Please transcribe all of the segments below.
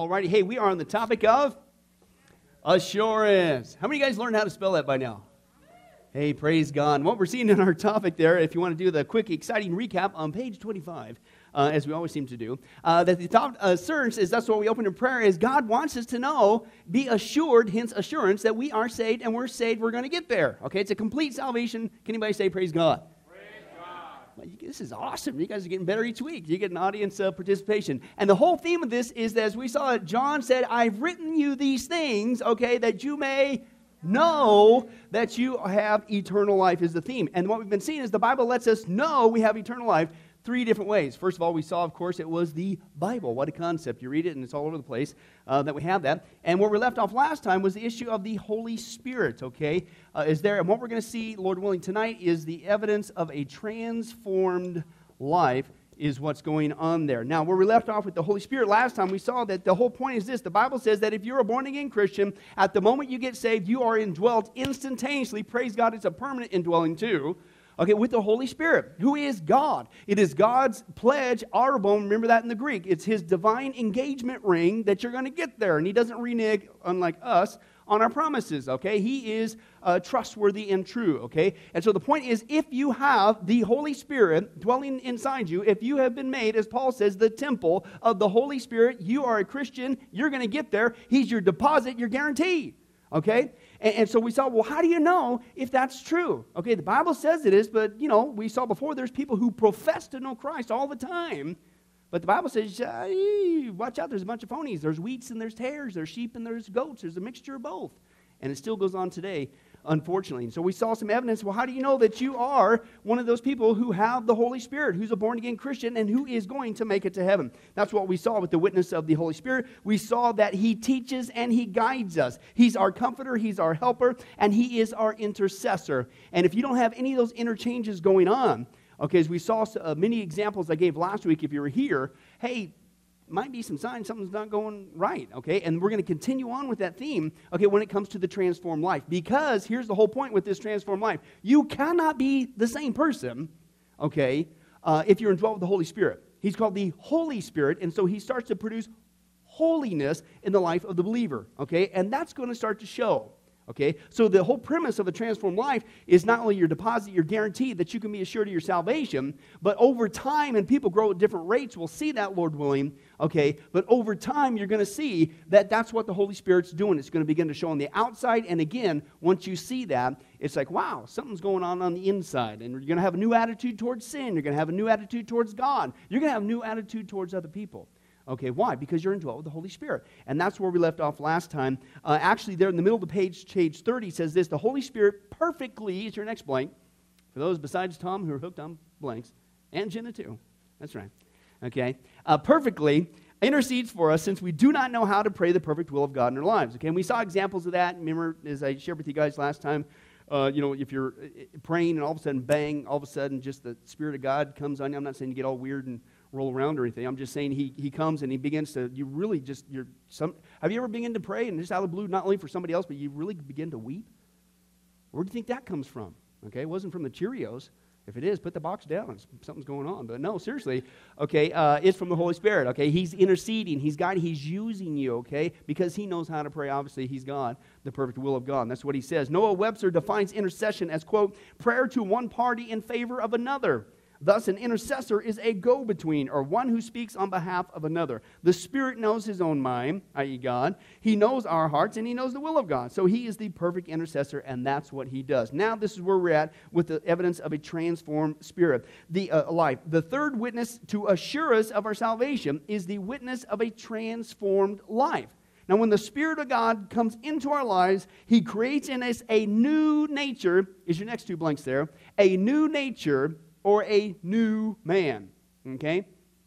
Alrighty, hey, we are on the topic of assurance. How many of you guys learned how to spell that by now? Hey, praise God. What we're seeing in our topic there, if you want to do the quick, exciting recap on page 25, uh, as we always seem to do, uh, that the top assurance is that's what we open in prayer is God wants us to know, be assured, hence assurance, that we are saved and we're saved, we're going to get there. Okay, it's a complete salvation. Can anybody say praise God? This is awesome. You guys are getting better each week. You get an audience uh, participation. And the whole theme of this is, that, as we saw, John said, I've written you these things, okay, that you may know that you have eternal life, is the theme. And what we've been seeing is the Bible lets us know we have eternal life three different ways. First of all, we saw, of course, it was the Bible. What a concept. You read it, and it's all over the place uh, that we have that. And where we left off last time was the issue of the Holy Spirit, okay? Uh, is there, and what we're going to see, Lord willing, tonight is the evidence of a transformed life is what's going on there. Now, where we left off with the Holy Spirit last time, we saw that the whole point is this. The Bible says that if you're a born again Christian, at the moment you get saved, you are indwelt instantaneously. Praise God, it's a permanent indwelling too okay, with the Holy Spirit, who is God. It is God's pledge, arrabon, remember that in the Greek. It's his divine engagement ring that you're going to get there. And he doesn't renege, unlike us, on our promises, okay? He is uh, trustworthy and true, okay? And so the point is if you have the Holy Spirit dwelling inside you, if you have been made, as Paul says, the temple of the Holy Spirit, you are a Christian, you're going to get there. He's your deposit, your guarantee, okay? And, and, so we saw, well, how do you know if that's true? Okay, the Bible says it is, but, you know, we saw before there's people who profess to know Christ all the time. But the Bible says, watch out, there's a bunch of phonies. There's wheats and there's tares, there's sheep and there's goats. There's a mixture of both. And it still goes on today unfortunately. And so we saw some evidence. Well, how do you know that you are one of those people who have the Holy Spirit, who's a born again Christian, and who is going to make it to heaven? That's what we saw with the witness of the Holy Spirit. We saw that He teaches and He guides us. He's our comforter, He's our helper, and He is our intercessor. And if you don't have any of those interchanges going on, okay, as we saw uh, many examples I gave last week, if you were here, hey, might be some signs something's not going right, okay? And we're going to continue on with that theme, okay, when it comes to the transformed life. Because here's the whole point with this transformed life you cannot be the same person, okay, uh, if you're involved with the Holy Spirit. He's called the Holy Spirit, and so he starts to produce holiness in the life of the believer, okay? And that's going to start to show. Okay? So the whole premise of a transformed life is not only your deposit, your guarantee that you can be assured of your salvation, but over time, and people grow at different rates, we'll see that, Lord willing, okay? But over time, you're going to see that that's what the Holy Spirit's doing. It's going to begin to show on the outside. And again, once you see that, it's like, wow, something's going on on the inside. And you're going to have a new attitude towards sin. You're going to have a new attitude towards God. You're going to have a new attitude towards other people. Okay, why? Because you're indwelt with the Holy Spirit. And that's where we left off last time. Uh, actually, there in the middle of the page, page 30, says this The Holy Spirit perfectly, is your next blank, for those besides Tom who are hooked on blanks, and Jenna too. That's right. Okay, uh, perfectly intercedes for us since we do not know how to pray the perfect will of God in our lives. Okay, and we saw examples of that. Remember, as I shared with you guys last time, uh, you know, if you're uh, praying and all of a sudden, bang, all of a sudden, just the Spirit of God comes on you. I'm not saying you get all weird and roll around or anything. I'm just saying he, he comes and he begins to, you really just, you're some, have you ever begun to pray and just out of the blue, not only for somebody else, but you really begin to weep? Where do you think that comes from? Okay, it wasn't from the Cheerios. If it is, put the box down. Something's going on. But no, seriously, okay, uh, it's from the Holy Spirit. Okay, He's interceding. He's God. He's using you. Okay, because He knows how to pray. Obviously, He's God, the perfect will of God. And that's what He says. Noah Webster defines intercession as quote prayer to one party in favor of another. Thus, an intercessor is a go between, or one who speaks on behalf of another. The Spirit knows his own mind, i.e., God. He knows our hearts, and he knows the will of God. So he is the perfect intercessor, and that's what he does. Now, this is where we're at with the evidence of a transformed spirit, the uh, life. The third witness to assure us of our salvation is the witness of a transformed life. Now, when the Spirit of God comes into our lives, He creates in us a new nature. Is your next two blanks there? A new nature or a new man, okay?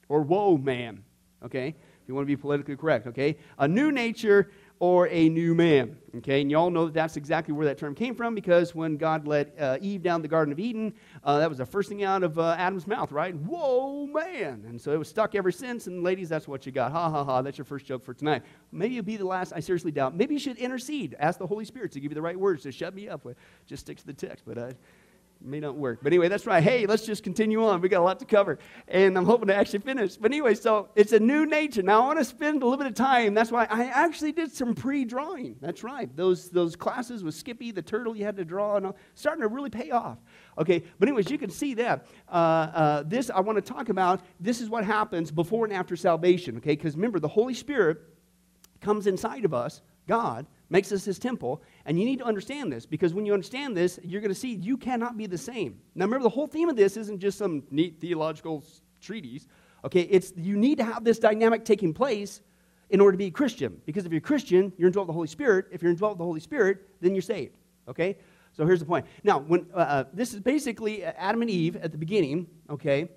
Or woe man, okay? If you want to be politically correct, okay? A new nature or a new man, okay? And you all know that that's exactly where that term came from because when God let uh, Eve down the Garden of Eden, uh, that was the first thing out of uh, Adam's mouth, right? Whoa, man. And so it was stuck ever since. And ladies, that's what you got. Ha, ha, ha. That's your first joke for tonight. Maybe it'll be the last. I seriously doubt. Maybe you should intercede. Ask the Holy Spirit to give you the right words to shut me up. With. Just stick to the text. But uh, may not work. But anyway, that's right. Hey, let's just continue on. We got a lot to cover. And I'm hoping to actually finish. But anyway, so it's a new nature. Now I want to spend a little bit of time. That's why I actually did some pre-drawing. That's right. Those those classes with Skippy, the turtle you had to draw, and all, starting to really pay off. Okay, but anyways, you can see that. Uh, uh, this I want to talk about. This is what happens before and after salvation. Okay, because remember the Holy Spirit comes inside of us, God, makes us his temple. And you need to understand this because when you understand this, you're going to see you cannot be the same. Now, remember, the whole theme of this isn't just some neat theological treatise. Okay, it's you need to have this dynamic taking place in order to be a Christian. Because if you're a Christian, you're indwelt with the Holy Spirit. If you're indwelt with the Holy Spirit, then you're saved. Okay? So here's the point. Now, when uh, uh this is basically Adam and Eve at the beginning, okay?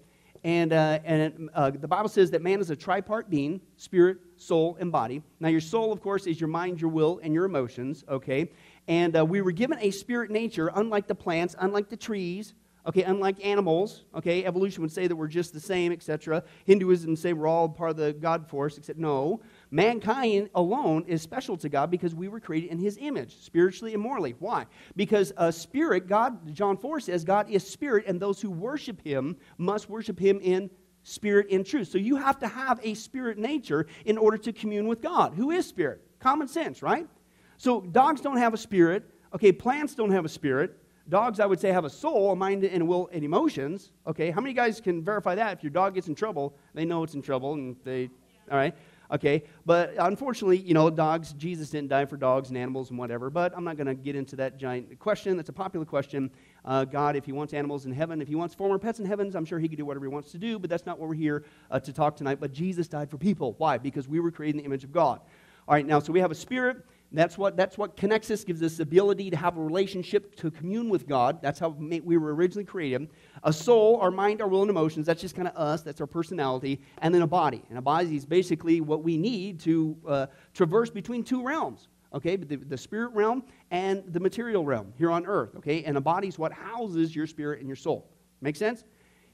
And, uh, and uh, the Bible says that man is a tripart being spirit, soul, and body. Now, your soul, of course, is your mind, your will, and your emotions, okay? And uh, we were given a spirit nature, unlike the plants, unlike the trees, okay? Unlike animals, okay? Evolution would say that we're just the same, etc. Hinduism would say we're all part of the God force, except no. Mankind alone is special to God because we were created in his image, spiritually and morally. Why? Because a spirit, God, John 4 says, God is spirit, and those who worship him must worship him in spirit and truth. So you have to have a spirit nature in order to commune with God. Who is spirit? Common sense, right? So dogs don't have a spirit. Okay, plants don't have a spirit. Dogs, I would say, have a soul, a mind, and a will, and emotions. Okay, how many guys can verify that? If your dog gets in trouble, they know it's in trouble, and they, all right okay? But unfortunately, you know, dogs, Jesus didn't die for dogs and animals and whatever, but I'm not going to get into that giant question. That's a popular question. Uh, God, if he wants animals in heaven, if he wants former pets in heavens, I'm sure he could do whatever he wants to do, but that's not what we're here uh, to talk tonight. But Jesus died for people. Why? Because we were created in the image of God. All right, now, so we have a spirit that's what, that's what connects us, gives us the ability to have a relationship, to commune with God. That's how we were originally created. A soul, our mind, our will, and emotions, that's just kind of us, that's our personality. And then a body. And a body is basically what we need to uh, traverse between two realms, okay? The, the spirit realm and the material realm here on earth, okay? And a body is what houses your spirit and your soul. Make sense?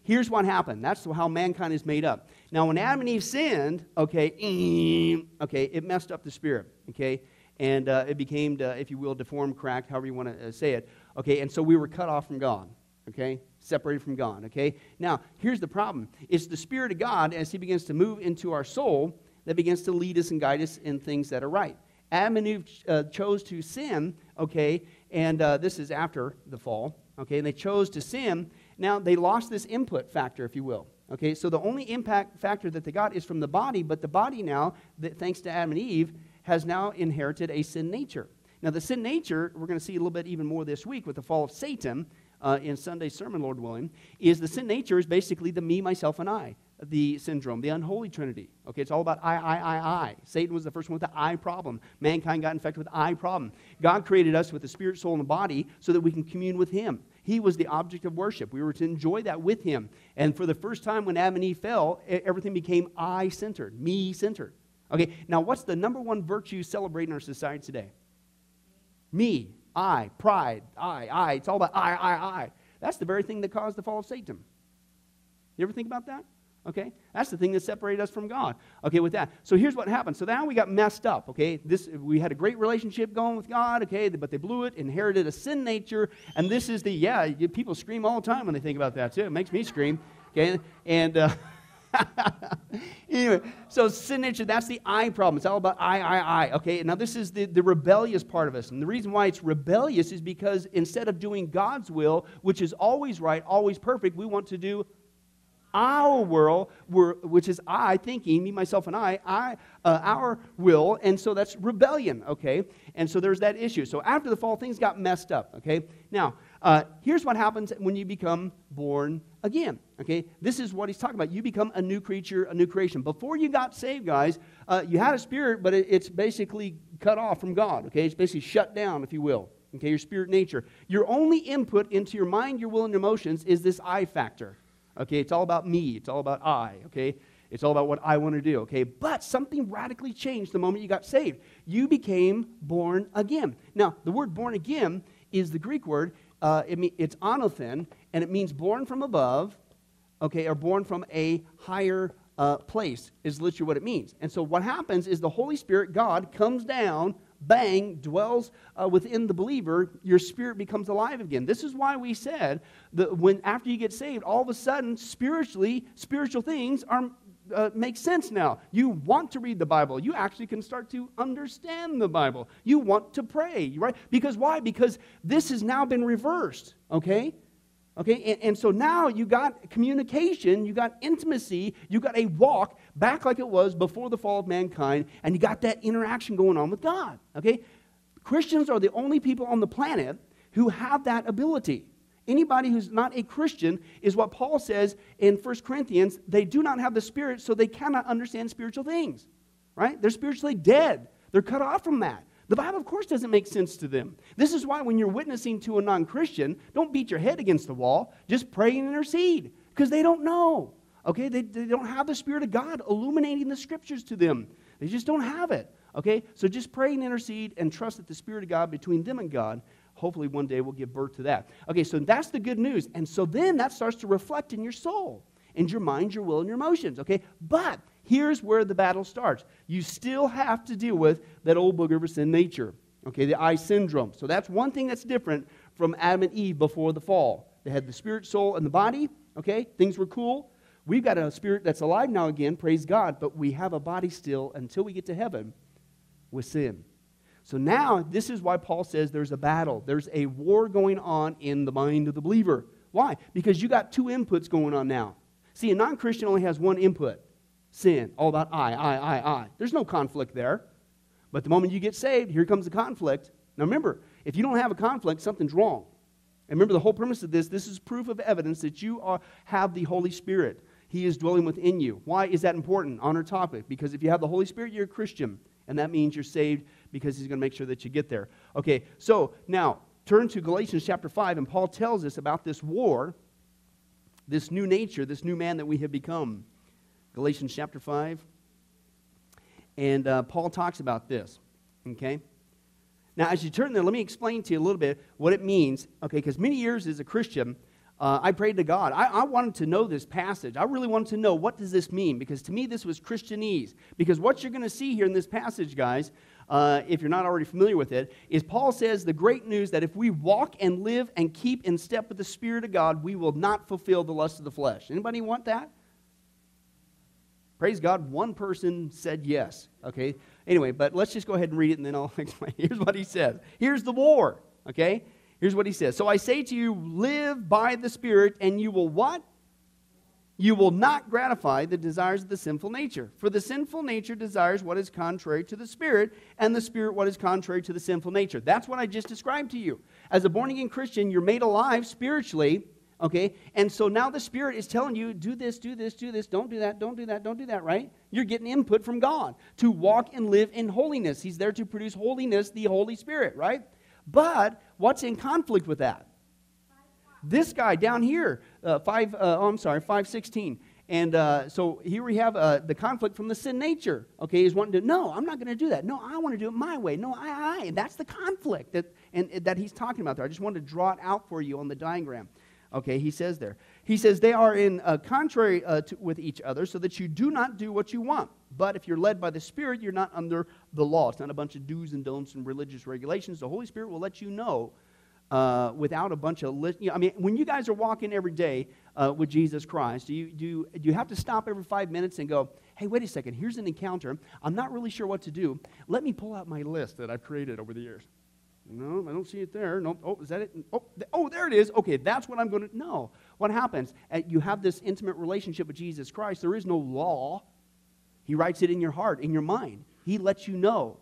Here's what happened. That's how mankind is made up. Now, when Adam and Eve sinned, okay, okay, it messed up the spirit, okay? And uh, it became, uh, if you will, deformed, cracked, however you want to uh, say it. Okay, and so we were cut off from God. Okay, separated from God. Okay, now here's the problem: it's the Spirit of God as He begins to move into our soul that begins to lead us and guide us in things that are right. Adam and Eve uh, chose to sin. Okay, and uh, this is after the fall. Okay, and they chose to sin. Now they lost this input factor, if you will. Okay, so the only impact factor that they got is from the body, but the body now, that, thanks to Adam and Eve, has now inherited a sin nature. Now, the sin nature, we're going to see a little bit even more this week with the fall of Satan uh, in Sunday's sermon, Lord willing, is the sin nature is basically the me, myself, and I, the syndrome, the unholy trinity. Okay, it's all about I, I, I, I. Satan was the first one with the I problem. Mankind got infected with I problem. God created us with the spirit, soul, and a body so that we can commune with Him. He was the object of worship. We were to enjoy that with Him. And for the first time when Adam and Eve fell, everything became I centered, me centered. Okay, now what's the number one virtue celebrated in our society today? Me, I, pride, I, I. It's all about I, I, I. That's the very thing that caused the fall of Satan. You ever think about that? Okay? That's the thing that separated us from God. Okay, with that. So here's what happened. So now we got messed up, okay? This we had a great relationship going with God, okay, but they blew it, inherited a sin nature, and this is the yeah, people scream all the time when they think about that too. It makes me scream. Okay? And uh, anyway, so sin nature, that's the I problem. It's all about I, I, I. Okay, now this is the, the rebellious part of us. And the reason why it's rebellious is because instead of doing God's will, which is always right, always perfect, we want to do our will, which is I thinking, me, myself, and I, I uh, our will, and so that's rebellion, okay? And so there's that issue. So after the fall, things got messed up, okay? Now, uh, here's what happens when you become born again. Okay, this is what he's talking about. You become a new creature, a new creation. Before you got saved, guys, uh, you had a spirit, but it, it's basically cut off from God. Okay, it's basically shut down, if you will. Okay, your spirit nature. Your only input into your mind, your will, and your emotions is this I factor. Okay, it's all about me. It's all about I. Okay, it's all about what I want to do. Okay, but something radically changed the moment you got saved. You became born again. Now, the word born again is the Greek word uh, it it's anothen, and it means born from above, okay, or born from a higher uh, place, is literally what it means. And so what happens is the Holy Spirit, God, comes down bang, dwells uh, within the believer, your spirit becomes alive again. This is why we said that when after you get saved, all of a sudden, spiritually, spiritual things are uh, make sense now. You want to read the Bible. You actually can start to understand the Bible. You want to pray, right? Because why? Because this has now been reversed, okay? Okay, and, and, so now you got communication, you got intimacy, you got a walk back like it was before the fall of mankind, and you got that interaction going on with God. Okay, Christians are the only people on the planet who have that ability. Anybody who's not a Christian is what Paul says in 1 Corinthians they do not have the Spirit, so they cannot understand spiritual things, right? They're spiritually dead, they're cut off from that. The Bible, of course, doesn't make sense to them. This is why when you're witnessing to a non Christian, don't beat your head against the wall, just pray and intercede because they don't know. Okay? They, they don't have the Spirit of God illuminating the scriptures to them, they just don't have it. Okay? So just pray and intercede and trust that the Spirit of God between them and God hopefully one day we'll give birth to that. Okay, so that's the good news. And so then that starts to reflect in your soul, in your mind, your will, and your emotions. Okay, but here's where the battle starts. You still have to deal with that old booger of sin nature. Okay, the I syndrome. So that's one thing that's different from Adam and Eve before the fall. They had the spirit, soul, and the body. Okay, things were cool. We've got a spirit that's alive now again, praise God, but we have a body still until we get to heaven with sin. So now, this is why Paul says there's a battle. There's a war going on in the mind of the believer. Why? Because you got two inputs going on now. See, a non Christian only has one input sin, all about I, I, I, I. There's no conflict there. But the moment you get saved, here comes the conflict. Now remember, if you don't have a conflict, something's wrong. And remember, the whole premise of this this is proof of evidence that you are, have the Holy Spirit. He is dwelling within you. Why is that important on our topic? Because if you have the Holy Spirit, you're a Christian. And that means you're saved because he's going to make sure that you get there. Okay, so now turn to Galatians chapter 5, and Paul tells us about this war, this new nature, this new man that we have become. Galatians chapter 5. And uh, Paul talks about this, okay? Now, as you turn there, let me explain to you a little bit what it means, okay? Because many years as a Christian, uh, I prayed to God. I, I, wanted to know this passage. I really wanted to know what does this mean? Because to me, this was Christianese. Because what you're going to see here in this passage, guys, uh, if you're not already familiar with it, is Paul says the great news that if we walk and live and keep in step with the Spirit of God, we will not fulfill the lust of the flesh. Anybody want that? Praise God, one person said yes. Okay. Anyway, but let's just go ahead and read it and then I'll explain. Here's what he says. Here's the war. Okay. Here's what he says. So I say to you, live by the Spirit, and you will what? You will not gratify the desires of the sinful nature. For the sinful nature desires what is contrary to the Spirit, and the Spirit what is contrary to the sinful nature. That's what I just described to you. As a born again Christian, you're made alive spiritually, okay? And so now the Spirit is telling you, do this, do this, do this, don't do that, don't do that, don't do that, right? You're getting input from God to walk and live in holiness. He's there to produce holiness, the Holy Spirit, right? But what's in conflict with that? This guy down here, uh, five. Uh, oh, I'm sorry, five sixteen. And uh, so here we have uh, the conflict from the sin nature. Okay, he's wanting to. No, I'm not going to do that. No, I want to do it my way. No, I, I. And that's the conflict that and, and that he's talking about there. I just wanted to draw it out for you on the diagram. Okay, he says there. He says they are in uh, contrary uh, to, with each other, so that you do not do what you want. But if you're led by the Spirit, you're not under the law. It's not a bunch of do's and don'ts and religious regulations. The Holy Spirit will let you know uh, without a bunch of. Li- you know, I mean, when you guys are walking every day uh, with Jesus Christ, do you, do, you, do you have to stop every five minutes and go, hey, wait a second, here's an encounter. I'm not really sure what to do. Let me pull out my list that I've created over the years. No, I don't see it there. No, oh, is that it? Oh, th- oh there it is. Okay, that's what I'm going to. No. What happens? Uh, you have this intimate relationship with Jesus Christ. There is no law. He writes it in your heart, in your mind. He lets you know.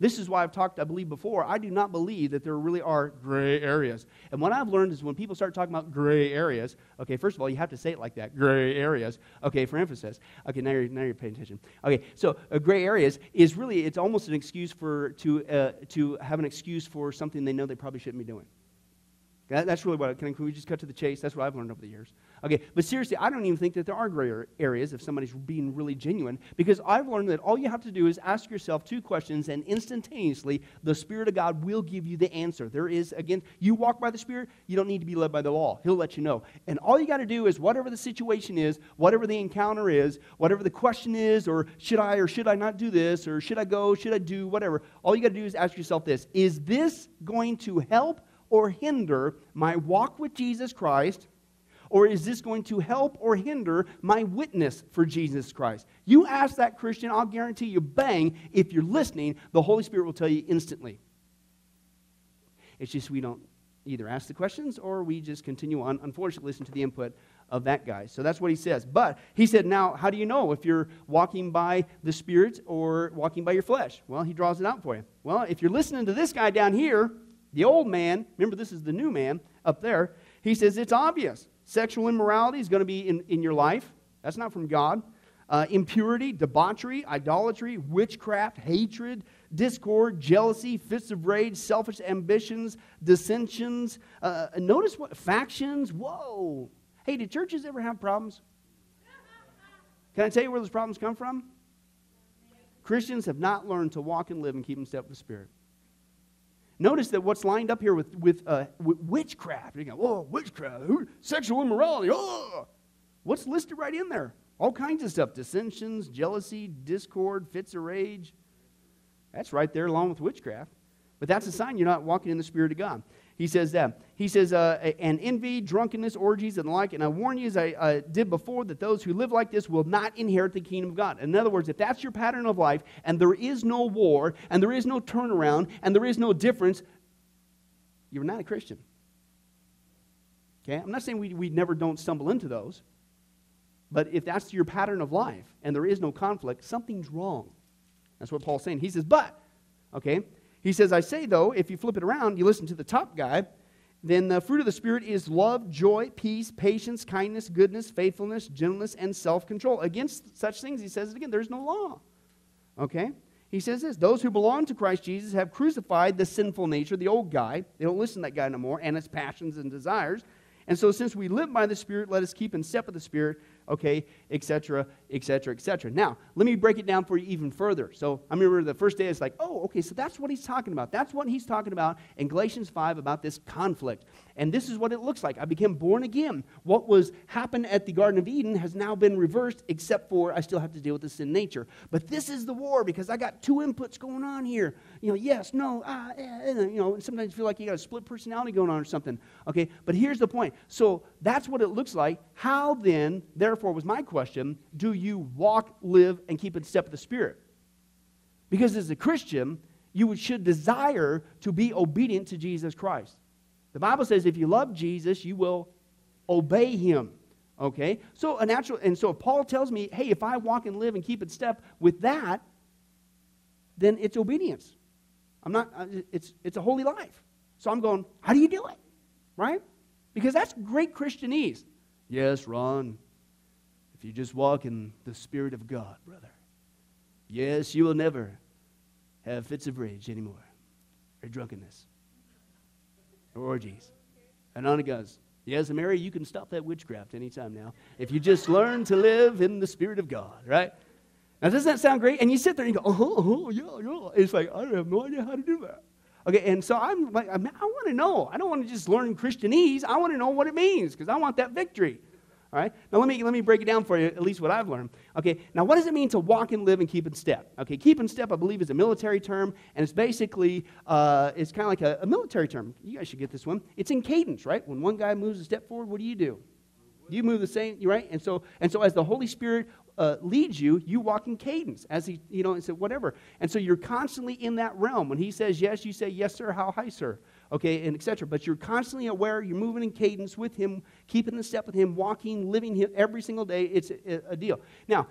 This is why I've talked, I believe, before. I do not believe that there really are gray areas. And what I've learned is when people start talking about gray areas, okay, first of all, you have to say it like that gray areas, okay, for emphasis. Okay, now you're, now you're paying attention. Okay, so uh, gray areas is really, it's almost an excuse for, to, uh, to have an excuse for something they know they probably shouldn't be doing. That, that's really what, can, can we just cut to the chase? That's what I've learned over the years. Okay, but seriously, I don't even think that there are gray areas if somebody's being really genuine because I've learned that all you have to do is ask yourself two questions and instantaneously the Spirit of God will give you the answer. There is, again, you walk by the Spirit, you don't need to be led by the law. He'll let you know. And all you got to do is whatever the situation is, whatever the encounter is, whatever the question is, or should I or should I not do this, or should I go, should I do, whatever, all you got to do is ask yourself this Is this going to help or hinder my walk with Jesus Christ? Or is this going to help or hinder my witness for Jesus Christ? You ask that Christian, I'll guarantee you, bang, if you're listening, the Holy Spirit will tell you instantly. It's just we don't either ask the questions or we just continue on, unfortunately, listen to the input of that guy. So that's what he says. But he said, now, how do you know if you're walking by the Spirit or walking by your flesh? Well, he draws it out for you. Well, if you're listening to this guy down here, the old man, remember this is the new man up there, he says it's obvious. Sexual immorality is going to be in, in your life. That's not from God. Uh, impurity, debauchery, idolatry, witchcraft, hatred, discord, jealousy, fits of rage, selfish ambitions, dissensions. Uh, notice what factions. Whoa. Hey, did churches ever have problems? Can I tell you where those problems come from? Christians have not learned to walk and live and keep in step with the Spirit. Notice that what's lined up here with, with, uh, with witchcraft. You go, oh, witchcraft, sexual immorality, oh. What's listed right in there? All kinds of stuff dissensions, jealousy, discord, fits of rage. That's right there along with witchcraft. But that's a sign you're not walking in the Spirit of God. He says that. He says, uh, and envy, drunkenness, orgies, and the like. And I warn you, as I uh, did before, that those who live like this will not inherit the kingdom of God. In other words, if that's your pattern of life, and there is no war, and there is no turnaround, and there is no difference, you're not a Christian. Okay? I'm not saying we, we never don't stumble into those. But if that's your pattern of life and there is no conflict, something's wrong. That's what Paul's saying. He says, but, okay, he says, I say, though, if you flip it around, you listen to the top guy, then the fruit of the Spirit is love, joy, peace, patience, kindness, goodness, faithfulness, gentleness, and self control. Against such things, he says it again, there's no law. Okay? He says this those who belong to Christ Jesus have crucified the sinful nature, the old guy. They don't listen to that guy no more, and its passions and desires. And so, since we live by the Spirit, let us keep in step with the Spirit okay, etc., etc., etc. Now, let me break it down for you even further. So I remember the first day, it's like, oh, okay, so that's what he's talking about. That's what he's talking about in Galatians 5 about this conflict. And this is what it looks like. I became born again. What was happened at the Garden of Eden has now been reversed, except for I still have to deal with the sin nature. But this is the war because I got two inputs going on here. You know, yes, no, ah, eh, eh, you know, sometimes you feel like you got a split personality going on or something. Okay, but here's the point. So that's what it looks like. How then, therefore, was my question, do you walk, live, and keep in step with the Spirit? Because as a Christian, you should desire to be obedient to Jesus Christ. The Bible says if you love Jesus, you will obey him. Okay? So a natural and so Paul tells me, hey, if I walk and live and keep in step with that, then it's obedience. I'm not it's it's a holy life. So I'm going, how do you do it? Right? Because that's great Christianese. Yes, Ron. If you just walk in the Spirit of God, brother. Yes, you will never have fits of rage anymore or drunkenness orgies. And on it goes. Yes, Mary, you can stop that witchcraft anytime now. If you just learn to live in the Spirit of God, right? Now, doesn't that sound great? And you sit there and you go, oh, oh, yeah, yeah. It's like, I have no idea how to do that. Okay, and so I'm like, I, I want to know. I don't want to just learn Christianese. I want to know what it means because I want that victory. All right? Now, let me, let me break it down for you, at least what I've learned. Okay, now what does it mean to walk and live and keep in step? Okay, keep in step, I believe, is a military term, and it's basically, uh, it's kind of like a, a, military term. You guys should get this one. It's in cadence, right? When one guy moves a step forward, what do you do? You move the same, right? And so, and so as the Holy Spirit uh, leads you, you walk in cadence as he, you know, and so whatever. And so you're constantly in that realm. When he says yes, you say yes, sir. How high, sir? Okay, and etc. But you're constantly aware, you're moving in cadence with Him, keeping the step with Him, walking, living Him every single day. It's a, a deal. Now,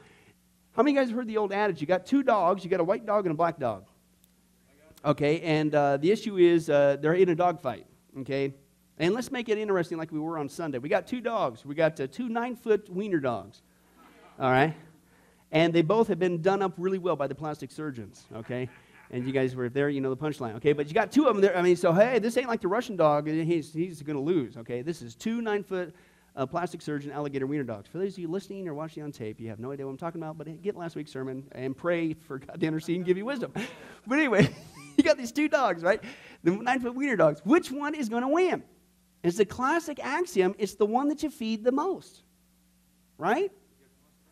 how many of you guys have heard the old adage? You got two dogs, you got a white dog and a black dog. Okay, and uh, the issue is uh, they're in a dog fight. Okay, and let's make it interesting like we were on Sunday. We got two dogs. We got uh, two nine foot wiener dogs. All right, and they both have been done up really well by the plastic surgeons. Okay, And you guys were there, you know the punchline, okay? But you got two of them there. I mean, so hey, this ain't like the Russian dog. He's, he's going to lose, okay? This is two nine foot uh, plastic surgeon alligator wiener dogs. For those of you listening or watching on tape, you have no idea what I'm talking about, but get last week's sermon and pray for God to intercede and give you wisdom. But anyway, you got these two dogs, right? The nine foot wiener dogs. Which one is going to win? It's a classic axiom. It's the one that you feed the most, right?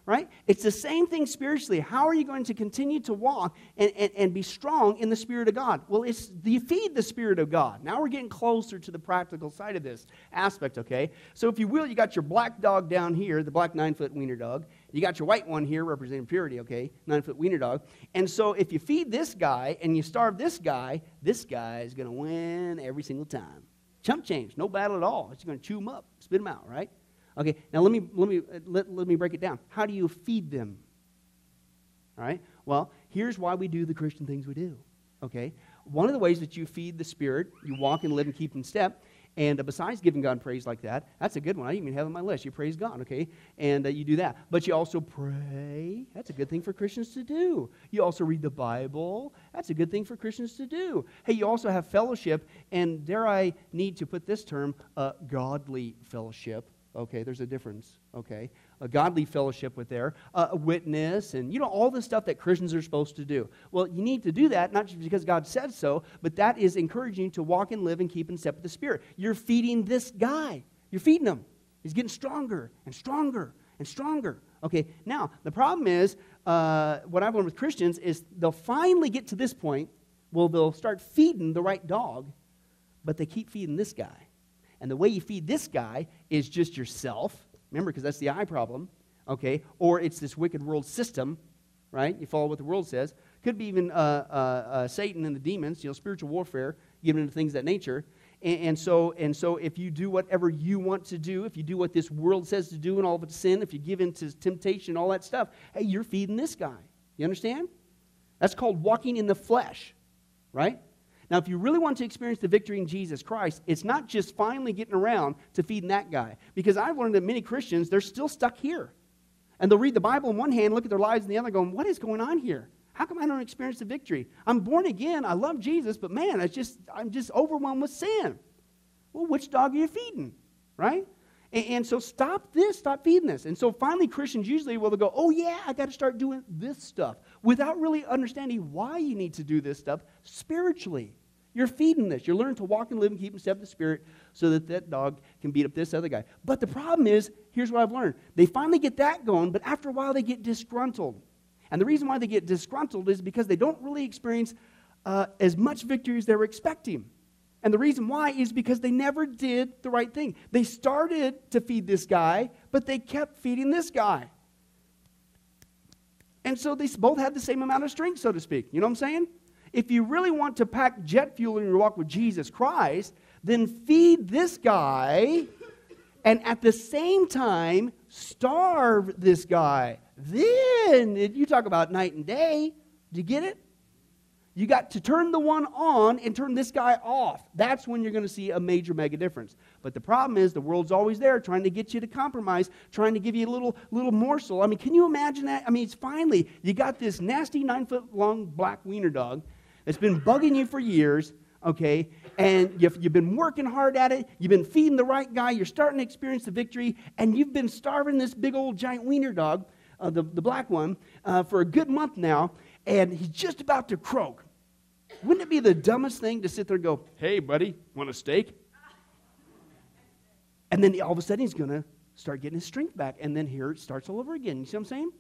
Right? It's the same thing spiritually. How are you going to continue to walk and, and, and be strong in the Spirit of God? Well, it's you feed the Spirit of God. Now we're getting closer to the practical side of this aspect, okay? So if you will, you got your black dog down here, the black nine foot wiener dog. You got your white one here representing purity, okay? Nine foot wiener dog. And so if you feed this guy and you starve this guy, this guy is going to win every single time. Chump change, no battle at all. It's going to chew him up, spit him out, right? Okay, now let me, let me, let, let me break it down. How do you feed them? All right, well, here's why we do the Christian things we do. Okay, one of the ways that you feed the Spirit, you walk and live and keep in step, and uh, besides giving God praise like that, that's a good one. I didn't even have on my list. You praise God, okay? And uh, you do that. But you also pray. That's a good thing for Christians to do. You also read the Bible. That's a good thing for Christians to do. Hey, you also have fellowship, and dare I need to put this term, uh, godly fellowship Okay, there's a difference. Okay, a godly fellowship with there, uh, a witness, and you know all the stuff that Christians are supposed to do. Well, you need to do that not just because God said so, but that is encouraging to walk and live and keep in step with the Spirit. You're feeding this guy. You're feeding him. He's getting stronger and stronger and stronger. Okay, now the problem is uh, what I've learned with Christians is they'll finally get to this point. Well, they'll start feeding the right dog, but they keep feeding this guy. And the way you feed this guy is just yourself. Remember, because that's the I problem. Okay? Or it's this wicked world system, right? You follow what the world says. Could be even uh, uh, uh, Satan and the demons, you know, spiritual warfare, given into things that nature. And, and, so, and so, if you do whatever you want to do, if you do what this world says to do and all of its sin, if you give in to temptation, all that stuff, hey, you're feeding this guy. You understand? That's called walking in the flesh, right? Now, if you really want to experience the victory in Jesus Christ, it's not just finally getting around to feeding that guy. Because I've learned that many Christians, they're still stuck here. And they'll read the Bible in one hand, look at their lives in the other, going, What is going on here? How come I don't experience the victory? I'm born again, I love Jesus, but man, it's just, I'm just overwhelmed with sin. Well, which dog are you feeding? Right? And, and so stop this, stop feeding this. And so finally, Christians usually will go, Oh, yeah, I got to start doing this stuff without really understanding why you need to do this stuff spiritually. You're feeding this. You're learning to walk and live and keep in step the Spirit so that that dog can beat up this other guy. But the problem is, here's what I've learned. They finally get that going, but after a while they get disgruntled. And the reason why they get disgruntled is because they don't really experience uh, as much victory as they were expecting. And the reason why is because they never did the right thing. They started to feed this guy, but they kept feeding this guy. And so they both had the same amount of strength, so to speak. You know what I'm saying? If you really want to pack jet fuel in your walk with Jesus Christ, then feed this guy and at the same time starve this guy. Then you talk about night and day. Do you get it? You got to turn the one on and turn this guy off. That's when you're going to see a major mega difference. But the problem is the world's always there trying to get you to compromise, trying to give you a little little morsel. I mean, can you imagine that? I mean, it's finally you got this nasty nine foot long black wiener dog that's been bugging you for years, okay? And you've, you've been working hard at it. You've been feeding the right guy. You're starting to experience the victory, and you've been starving this big old giant wiener dog, uh, the, the black one, uh, for a good month now, and he's just about to croak. Wouldn't it be the dumbest thing to sit there and go, hey, buddy, want a steak? And then all of a sudden he's going to start getting his strength back. And then here it starts all over again. You see what I'm saying?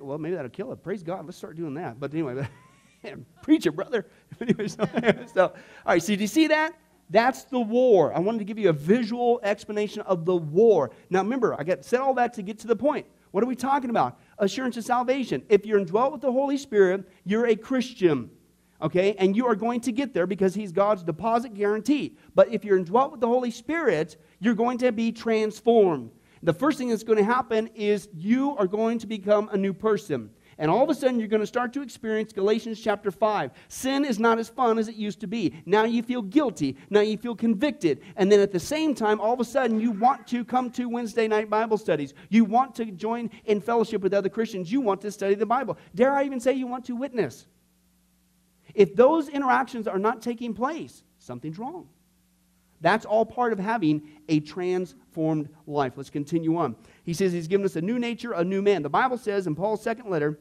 Well, maybe that'll kill it. Praise God. Let's start doing that. But anyway, preach it, brother. so, all right, so do you see that? That's the war. I wanted to give you a visual explanation of the war. Now, remember, I got said all that to get to the point. What are we talking about? Assurance of salvation. If you're indwelt with the Holy Spirit, you're a Christian. Okay? And you are going to get there because He's God's deposit guarantee. But if you're indwelt with the Holy Spirit, you're going to be transformed. The first thing that's going to happen is you are going to become a new person. And all of a sudden, you're going to start to experience Galatians chapter 5. Sin is not as fun as it used to be. Now you feel guilty. Now you feel convicted. And then at the same time, all of a sudden, you want to come to Wednesday night Bible studies. You want to join in fellowship with other Christians. You want to study the Bible. Dare I even say you want to witness? If those interactions are not taking place, something's wrong. That's all part of having a transformed life. Let's continue on. He says he's given us a new nature, a new man. The Bible says in Paul's second letter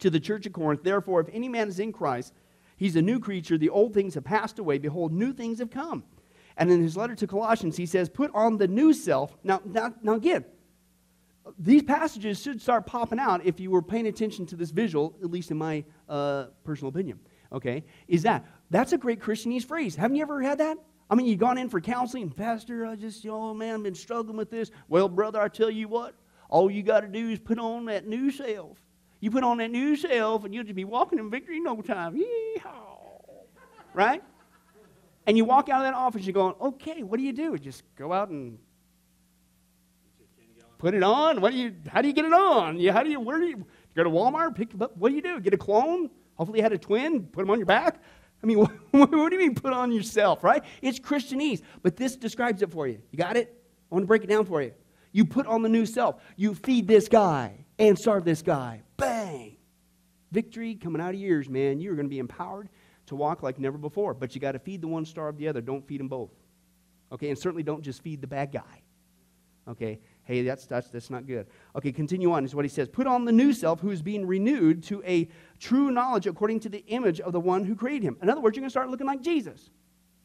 to the church of Corinth, therefore, if any man is in Christ, he's a new creature. The old things have passed away. Behold, new things have come. And in his letter to Colossians, he says, put on the new self. Now, now, now again, these passages should start popping out if you were paying attention to this visual, at least in my uh, personal opinion. Okay? Is that that's a great Christianese phrase. Haven't you ever had that? I mean, you've gone in for counseling, Pastor, I just, oh man, I've been struggling with this. Well, brother, I tell you what, all you got to do is put on that new self. You put on that new self, and you'll just be walking in victory in no time. Yee-haw. Right? And you walk out of that office, you're going, okay, what do you do? Just go out and put it on. What do you? How do you get it on? You, how do you? Where do you? you go to Walmart, pick up. What do you do? Get a clone? Hopefully, you had a twin. Put them on your back. I mean, what, do you mean put on yourself, right? It's Christianese, but this describes it for you. You got it? I want to break it down for you. You put on the new self. You feed this guy and starve this guy. Bang! Victory coming out of your ears, man. You're going to be empowered to walk like never before. But you got to feed the one, starve the other. Don't feed them both. Okay, and certainly don't just feed the bad guy. Okay, hey, that's, that's, that's not good. Okay, continue on, is what he says. Put on the new self who is being renewed to a true knowledge according to the image of the one who created him. In other words, you're going to start looking like Jesus,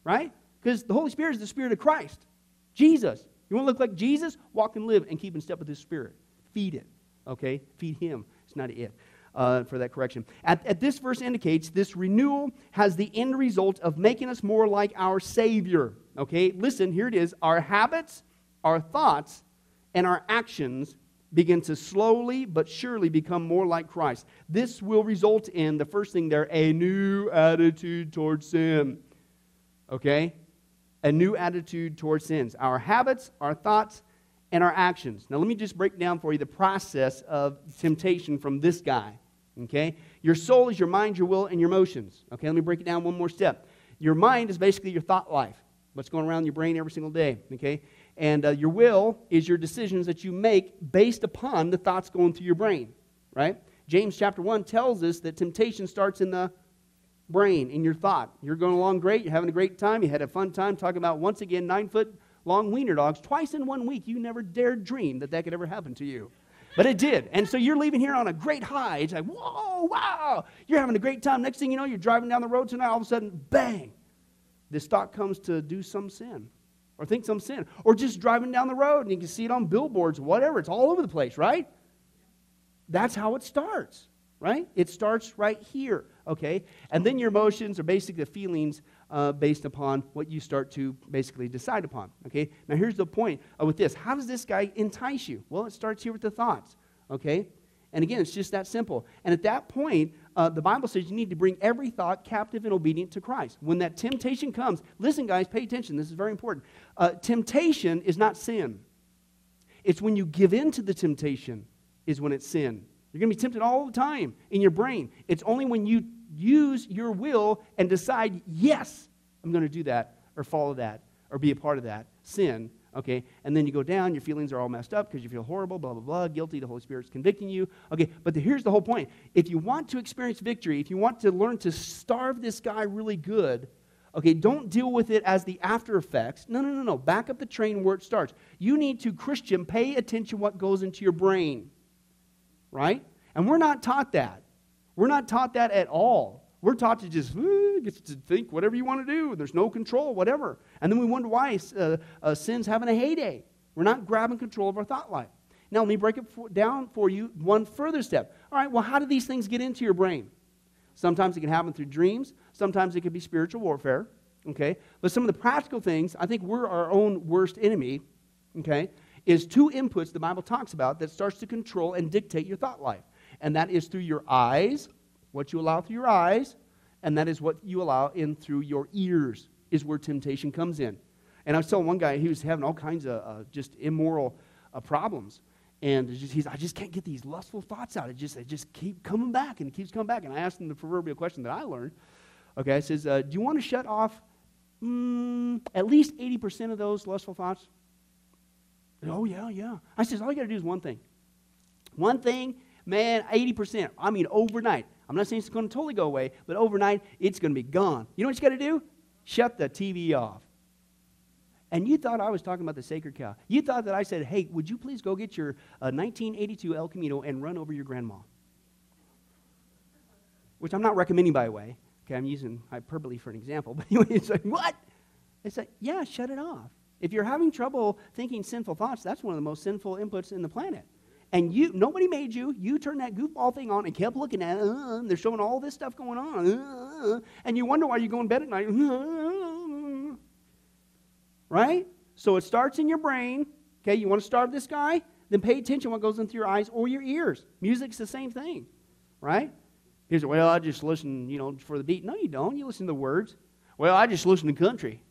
right? Because the Holy Spirit is the Spirit of Christ. Jesus. You want to look like Jesus? Walk and live and keep in step with His Spirit. Feed it, okay? Feed Him. It's not it. Uh, for that correction. At, at this verse indicates this renewal has the end result of making us more like our Savior. Okay, listen, here it is. Our habits, our thoughts, and our actions begin to slowly but surely become more like Christ. This will result in the first thing there a new attitude towards sin. Okay? A new attitude towards sins. Our habits, our thoughts, and our actions. Now, let me just break down for you the process of temptation from this guy. Okay? Your soul is your mind, your will, and your emotions. Okay, let me break it down one more step. Your mind is basically your thought life, what's going around your brain every single day. Okay? And uh, your will is your decisions that you make based upon the thoughts going through your brain, right? James chapter 1 tells us that temptation starts in the brain, in your thought. You're going along great, you're having a great time, you had a fun time talking about, once again, nine foot long wiener dogs twice in one week. You never dared dream that that could ever happen to you. But it did. And so you're leaving here on a great high. It's like, whoa, wow. You're having a great time. Next thing you know, you're driving down the road tonight. All of a sudden, bang, this thought comes to do some sin or think some sin, or just driving down the road and you can see it on billboards, whatever. It's all over the place, right? That's how it starts, right? It starts right here, okay? And then your emotions are basically the feelings uh, based upon what you start to basically decide upon, okay? Now, here's the point uh, with this how does this guy entice you? Well, it starts here with the thoughts, okay? And again, it's just that simple. And at that point, uh, the Bible says you need to bring every thought captive and obedient to Christ. When that temptation comes, listen, guys, pay attention. This is very important. Uh, temptation is not sin. It's when you give in to the temptation is when it's sin. You're going to be tempted all the time in your brain. It's only when you use your will and decide, yes, I'm going to do that or follow that or be a part of that sin okay? And then you go down, your feelings are all messed up because you feel horrible, blah, blah, blah, guilty, the Holy Spirit's convicting you. Okay, but the, here's the whole point. If you want to experience victory, if you want to learn to starve this guy really good, okay, don't deal with it as the after effects. No, no, no, no. Back up the train where it starts. You need to, Christian, pay attention what goes into your brain, right? And we're not taught that. We're not taught that at all. We're taught to just get to think whatever you want to do. There's no control, whatever. And then we wonder why uh, uh, sin's having a heyday. We're not grabbing control of our thought life. Now, let me break it for, down for you one further step. All right, well, how do these things get into your brain? Sometimes it can happen through dreams, sometimes it can be spiritual warfare, okay? But some of the practical things, I think we're our own worst enemy, okay, is two inputs the Bible talks about that starts to control and dictate your thought life. And that is through your eyes, what you allow through your eyes, and that is what you allow in through your ears, is where temptation comes in. And I was telling one guy he was having all kinds of uh, just immoral uh, problems. And just, he's, I just can't get these lustful thoughts out. It just, they just keep coming back and it keeps coming back. And I asked him the proverbial question that I learned. Okay, I says, uh, do you want to shut off mm, at least 80% of those lustful thoughts? oh, yeah, yeah. I says, all you got to do is one thing. One thing, man, 80%. I mean, overnight. I'm not saying it's going to totally go away, but overnight, it's going to be gone. You know what you got to do? Shut the TV off. And you thought I was talking about the sacred cow. You thought that I said, hey, would you please go get your uh, 1982 El Camino and run over your grandma? Which I'm not recommending, by the way. Okay, I'm using hyperbole for an example. But anyway, it's like, what? It's like, yeah, shut it off. If you're having trouble thinking sinful thoughts, that's one of the most sinful inputs in the planet. And you, nobody made you. You turned that goofball thing on and kept looking at it. Uh, they're showing all this stuff going on. Uh, and you wonder why you go in bed at night. Uh, right? So it starts in your brain. Okay, you want to starve this guy? Then pay attention what goes into your eyes or your ears. Music's the same thing, right? Here's well, I just listen, you know, for the beat. No, you don't. You listen to the words. Well, I just listen to country.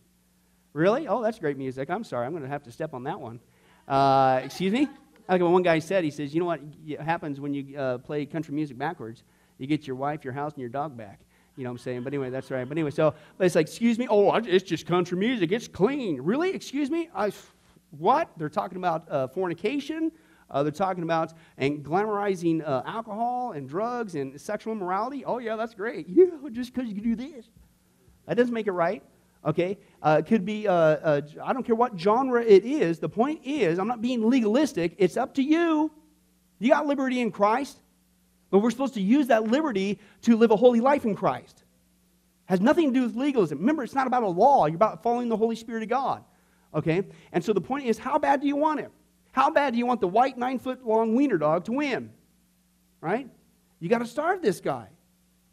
Really? Oh, that's great music. I'm sorry. I'm going to have to step on that one. Uh, excuse me? Like one guy said, he says, you know what happens when you uh, play country music backwards? You get your wife, your house, and your dog back. You know what I'm saying? But anyway, that's right. But anyway, so it's like, excuse me? Oh, it's just country music. It's clean. Really? Excuse me? I, what? They're talking about uh, fornication. Uh, they're talking about and glamorizing uh, alcohol and drugs and sexual immorality. Oh, yeah, that's great. Yeah, just because you can do this. That doesn't make it right. Okay? Uh, it could be, uh, uh, I don't care what genre it is. The point is, I'm not being legalistic. It's up to you. You got liberty in Christ. But we're supposed to use that liberty to live a holy life in Christ. Has nothing to do with legalism. Remember, it's not about a law. You're about following the Holy Spirit of God. Okay? And so the point is, how bad do you want it? How bad do you want the white nine foot long wiener dog to win? Right? You got to starve this guy.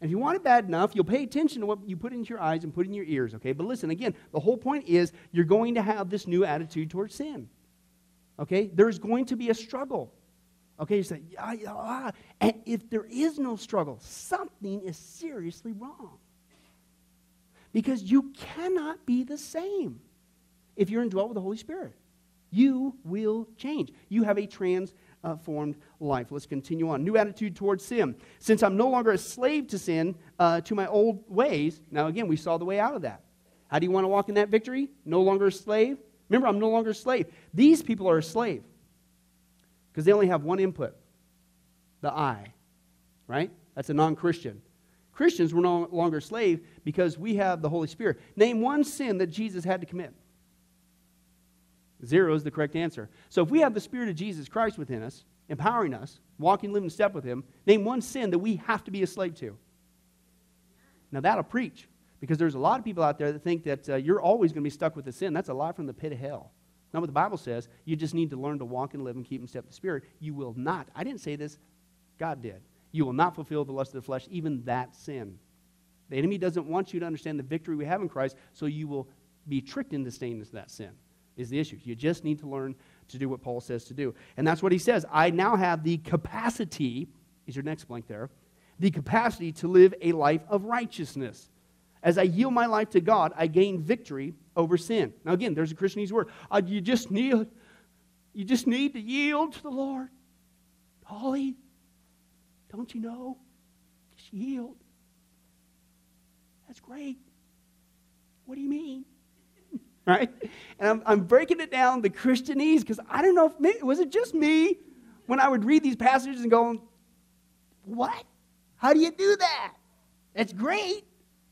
And if you want it bad enough, you'll pay attention to what you put into your eyes and put in your ears, okay? But listen, again, the whole point is you're going to have this new attitude towards sin. Okay? There's going to be a struggle. Okay, you say, ah, ah. and if there is no struggle, something is seriously wrong. Because you cannot be the same if you're indwelt with the Holy Spirit. You will change. You have a trans uh, formed life. Let's continue on. New attitude towards sin. Since I'm no longer a slave to sin, uh, to my old ways, now again, we saw the way out of that. How do you want to walk in that victory? No longer a slave? Remember, I'm no longer a slave. These people are a slave because they only have one input the I, right? That's a non Christian. Christians were no longer slave because we have the Holy Spirit. Name one sin that Jesus had to commit. Zero is the correct answer. So if we have the Spirit of Jesus Christ within us, empowering us, walking, living step with Him, name one sin that we have to be a slave to. Now that'll preach because there's a lot of people out there that think that uh, you're always going to be stuck with the sin. That's a lie from the pit of hell. Not what the Bible says. You just need to learn to walk and live and keep in step with the Spirit. You will not. I didn't say this. God did. You will not fulfill the lust of the flesh, even that sin. The enemy doesn't want you to understand the victory we have in Christ, so you will be tricked into staying into that sin is the issue. You just need to learn to do what Paul says to do. And that's what he says. I now have the capacity, is your next blank there, the capacity to live a life of righteousness. As I yield my life to God, I gain victory over sin. Now again, there's a Christianese word. Uh, you just need you just need to yield to the Lord. Holly, don't you know? Just yield. That's great. What do you mean? Right? And I'm, I'm breaking it down the Christianese because I don't know if me, was it just me when I would read these passages and go, what? How do you do that? That's great.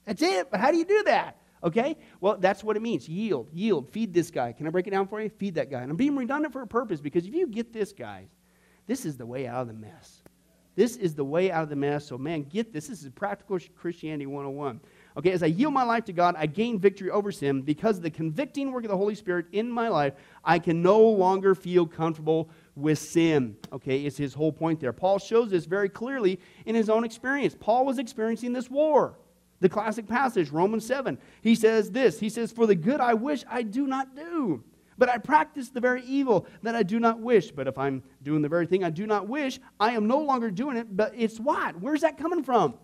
That's it. But how do you do that? Okay? Well, that's what it means. Yield, yield, feed this guy. Can I break it down for you? Feed that guy. And I'm being redundant for a purpose because if you get this, guys, this is the way out of the mess. This is the way out of the mess. So, man, get this. This is practical Christianity 101. Okay, as I yield my life to God, I gain victory over sin. Because of the convicting work of the Holy Spirit in my life, I can no longer feel comfortable with sin. Okay, it's his whole point there. Paul shows this very clearly in his own experience. Paul was experiencing this war. The classic passage, Romans 7. He says this He says, For the good I wish I do not do. But I practice the very evil that I do not wish. But if I'm doing the very thing I do not wish, I am no longer doing it. But it's what? Where's that coming from?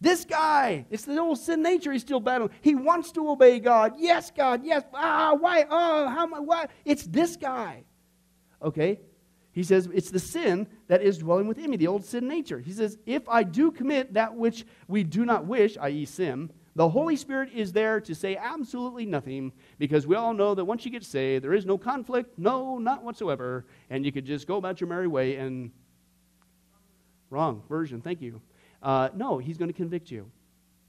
This guy, it's the old sin nature he's still battling. He wants to obey God. Yes, God, yes. Ah, why? Oh, how, why? It's this guy. Okay? He says, It's the sin that is dwelling within me, the old sin nature. He says, If I do commit that which we do not wish, i.e., sin, the Holy Spirit is there to say absolutely nothing because we all know that once you get saved, there is no conflict, no, not whatsoever, and you could just go about your merry way and. Wrong version, thank you. Uh, no, He's going to convict you.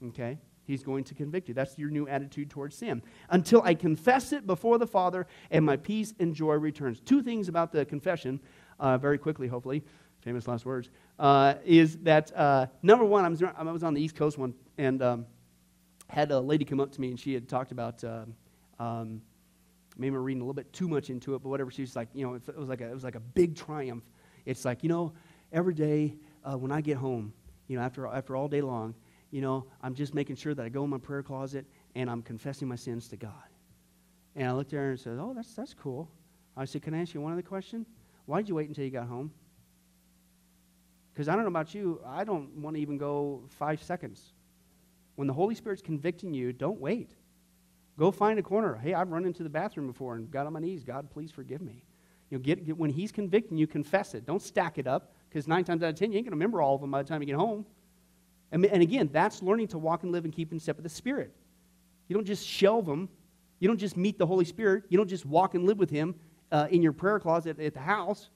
Okay? He's going to convict you. That's your new attitude towards sin. Until I confess it before the Father and my peace and joy returns. Two things about the confession, uh, very quickly, hopefully, famous last words, uh, is that uh, number one, I was, I was on the East Coast one and um, had a lady come up to me and she had talked about. Uh, um, maybe reading a little bit too much into it, but whatever. She was like, you know, it was like a, it was like a big triumph. It's like, you know, every day uh, when I get home, you know, after, after all day long, you know, I'm just making sure that I go in my prayer closet and I'm confessing my sins to God. And I looked at her and said, Oh, that's, that's cool. I said, Can I ask you one other question? Why did you wait until you got home? Because I don't know about you, I don't want to even go five seconds. When the Holy Spirit's convicting you, don't wait. Go find a corner. Hey, I've run into the bathroom before and got on my knees. God, please forgive me. You know, get, get when He's convicting you, confess it. Don't stack it up because nine times out of ten, you ain't going to remember all of them by the time you get home. And, and again, that's learning to walk and live and keep in step with the Spirit. You don't just shelve them. You don't just meet the Holy Spirit. You don't just walk and live with Him uh, in your prayer closet at the house.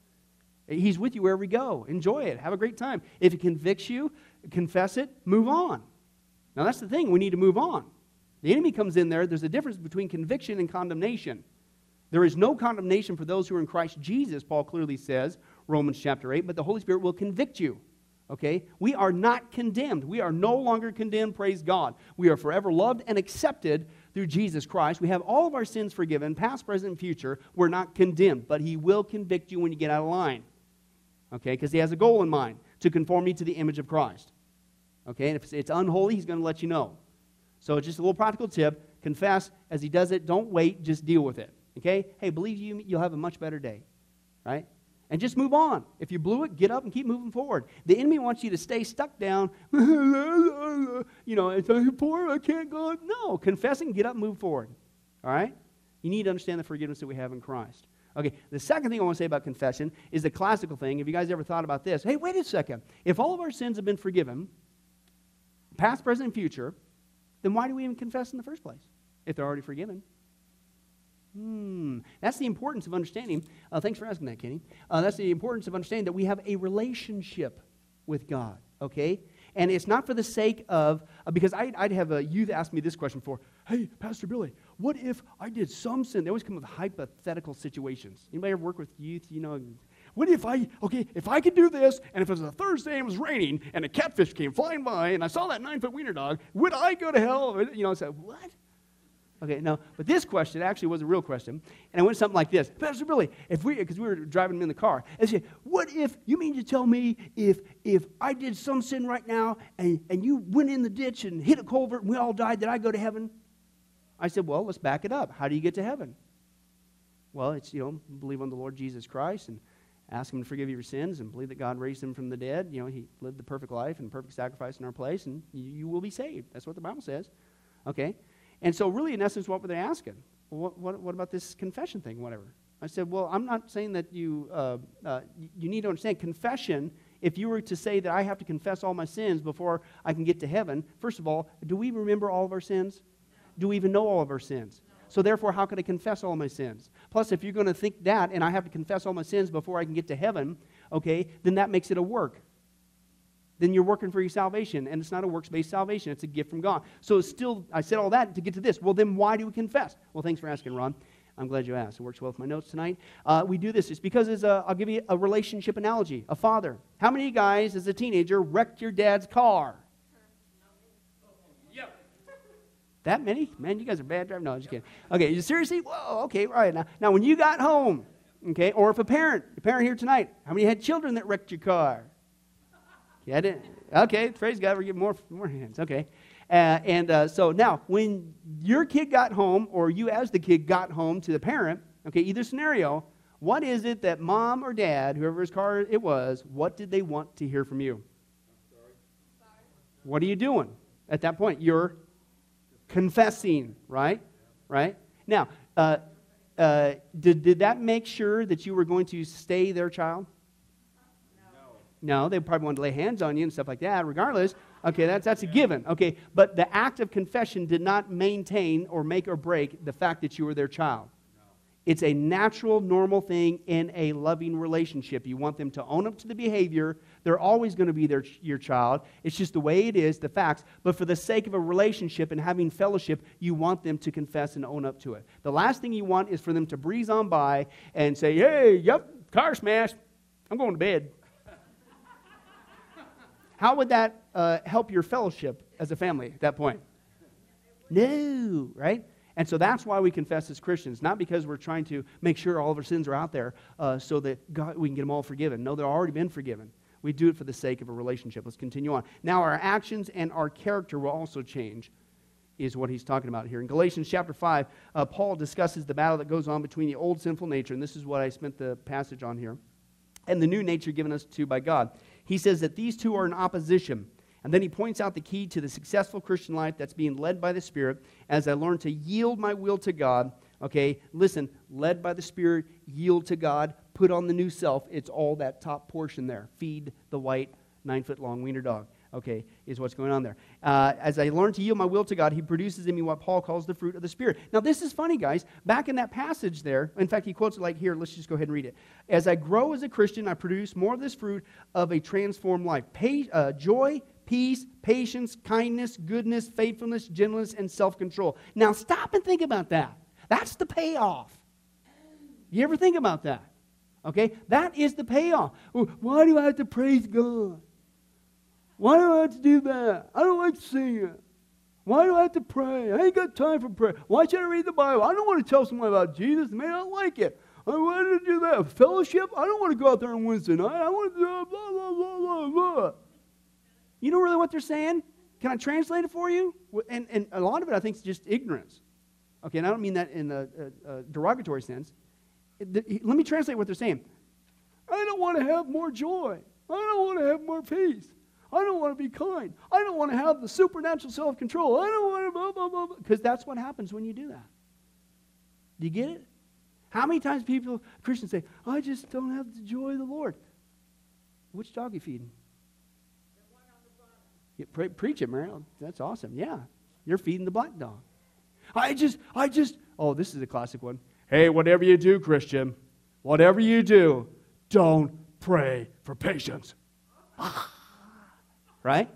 He's with you wherever you go. Enjoy it. Have a great time. If it convicts you, confess it, move on. Now, that's the thing. We need to move on. The enemy comes in there. There's a difference between conviction and condemnation. There is no condemnation for those who are in Christ Jesus, Paul clearly says, Romans chapter 8, but the Holy Spirit will convict you. Okay? We are not condemned. We are no longer condemned, praise God. We are forever loved and accepted through Jesus Christ. We have all of our sins forgiven, past, present, and future. We're not condemned, but He will convict you when you get out of line. Okay? Because He has a goal in mind to conform you to the image of Christ. Okay? And if it's unholy, He's going to let you know. So, just a little practical tip confess as He does it. Don't wait, just deal with it. Okay? Hey, believe you, you'll have a much better day. Right? And just move on. If you blew it, get up and keep moving forward. The enemy wants you to stay stuck down. you know, it's poor, I can't go. No, confessing, get up and move forward. All right? You need to understand the forgiveness that we have in Christ. Okay, the second thing I want to say about confession is the classical thing. Have you guys ever thought about this? Hey, wait a second. If all of our sins have been forgiven, past, present, and future, then why do we even confess in the first place if they're already forgiven? Hmm. That's the importance of understanding. Uh, thanks for asking that, Kenny. Uh, that's the importance of understanding that we have a relationship with God, okay? And it's not for the sake of, uh, because I, would have a youth ask me this question for, hey, Pastor Billy, what if I did some sin? They always come with hypothetical situations. Anybody ever work with youth? You know, what if I, okay, if I could do this, and if it was a Thursday and it was raining, and a catfish came flying by, and I saw that nine foot wiener dog, would I go to hell? You know, I said, what? Okay, no, but this question actually was a real question. And it went something like this Pastor Billy, if we, because we were driving in the car, I said, What if, you mean to tell me if if I did some sin right now and, and you went in the ditch and hit a culvert and we all died, did I go to heaven? I said, Well, let's back it up. How do you get to heaven? Well, it's, you know, believe on the Lord Jesus Christ and ask Him to forgive you your sins and believe that God raised Him from the dead. You know, He lived the perfect life and perfect sacrifice in our place, and you, you will be saved. That's what the Bible says. Okay? And so, really, in essence, what were they asking? What, what, what about this confession thing, whatever? I said, well, I'm not saying that you, uh, uh, you need to understand confession. If you were to say that I have to confess all my sins before I can get to heaven, first of all, do we remember all of our sins? Do we even know all of our sins? So, therefore, how can I confess all my sins? Plus, if you're going to think that and I have to confess all my sins before I can get to heaven, okay, then that makes it a work then you're working for your salvation. And it's not a works based salvation, it's a gift from God. So it's still, I said all that to get to this. Well, then why do we confess? Well, thanks for asking, Ron. I'm glad you asked. It works well with my notes tonight. Uh, we do this. It's because it's a, I'll give you a relationship analogy. A father. How many guys, as a teenager, wrecked your dad's car? Yep. That many? Man, you guys are bad drivers. No, I'm just kidding. Okay, seriously? Whoa, okay, right. Now, now, when you got home, okay, or if a parent, a parent here tonight, how many had children that wrecked your car? Yeah, I didn't. Okay, praise God, we're getting more, more hands. Okay. Uh, and uh, so now, when your kid got home, or you as the kid got home to the parent, okay, either scenario, what is it that mom or dad, whoever's car it was, what did they want to hear from you? What are you doing at that point? You're confessing, right? Right? Now, uh, uh, did, did that make sure that you were going to stay their child? No, they probably want to lay hands on you and stuff like that. Regardless, okay, that's, that's a given. Okay, but the act of confession did not maintain or make or break the fact that you were their child. It's a natural, normal thing in a loving relationship. You want them to own up to the behavior. They're always going to be their, your child. It's just the way it is, the facts. But for the sake of a relationship and having fellowship, you want them to confess and own up to it. The last thing you want is for them to breeze on by and say, hey, yep, car smashed. I'm going to bed. How would that uh, help your fellowship as a family at that point? No, right? And so that's why we confess as Christians, not because we're trying to make sure all of our sins are out there uh, so that God, we can get them all forgiven. No, they've already been forgiven. We do it for the sake of a relationship. Let's continue on. Now, our actions and our character will also change, is what he's talking about here. In Galatians chapter 5, uh, Paul discusses the battle that goes on between the old sinful nature, and this is what I spent the passage on here, and the new nature given us to by God. He says that these two are in opposition and then he points out the key to the successful Christian life that's being led by the Spirit as I learn to yield my will to God. Okay, listen, led by the Spirit, yield to God, put on the new self. It's all that top portion there. Feed the white, nine foot long wiener dog. Okay, is what's going on there. Uh, as I learn to yield my will to God, He produces in me what Paul calls the fruit of the Spirit. Now, this is funny, guys. Back in that passage there, in fact, he quotes it like here. Let's just go ahead and read it. As I grow as a Christian, I produce more of this fruit of a transformed life Pay, uh, joy, peace, patience, kindness, goodness, faithfulness, gentleness, and self control. Now, stop and think about that. That's the payoff. You ever think about that? Okay? That is the payoff. Why do I have to praise God? Why do I have to do that? I don't like to sing it. Why do I have to pray? I ain't got time for prayer. Why should I read the Bible? I don't want to tell someone about Jesus. May not like it. I want to do that. Fellowship? I don't want to go out there on Wednesday night. I want to do blah, blah, blah, blah, blah. You know really what they're saying? Can I translate it for you? And, and a lot of it, I think, is just ignorance. Okay, and I don't mean that in a, a, a derogatory sense. Let me translate what they're saying. I don't want to have more joy. I don't want to have more peace. I don't want to be kind. I don't want to have the supernatural self control. I don't want to blah, blah, blah, Because that's what happens when you do that. Do you get it? How many times people, Christians say, I just don't have the joy of the Lord? Which dog are you feeding? Get one on the side. Pre- preach it, Mariel. That's awesome. Yeah. You're feeding the black dog. I just, I just, oh, this is a classic one. Hey, whatever you do, Christian, whatever you do, don't pray for patience. right?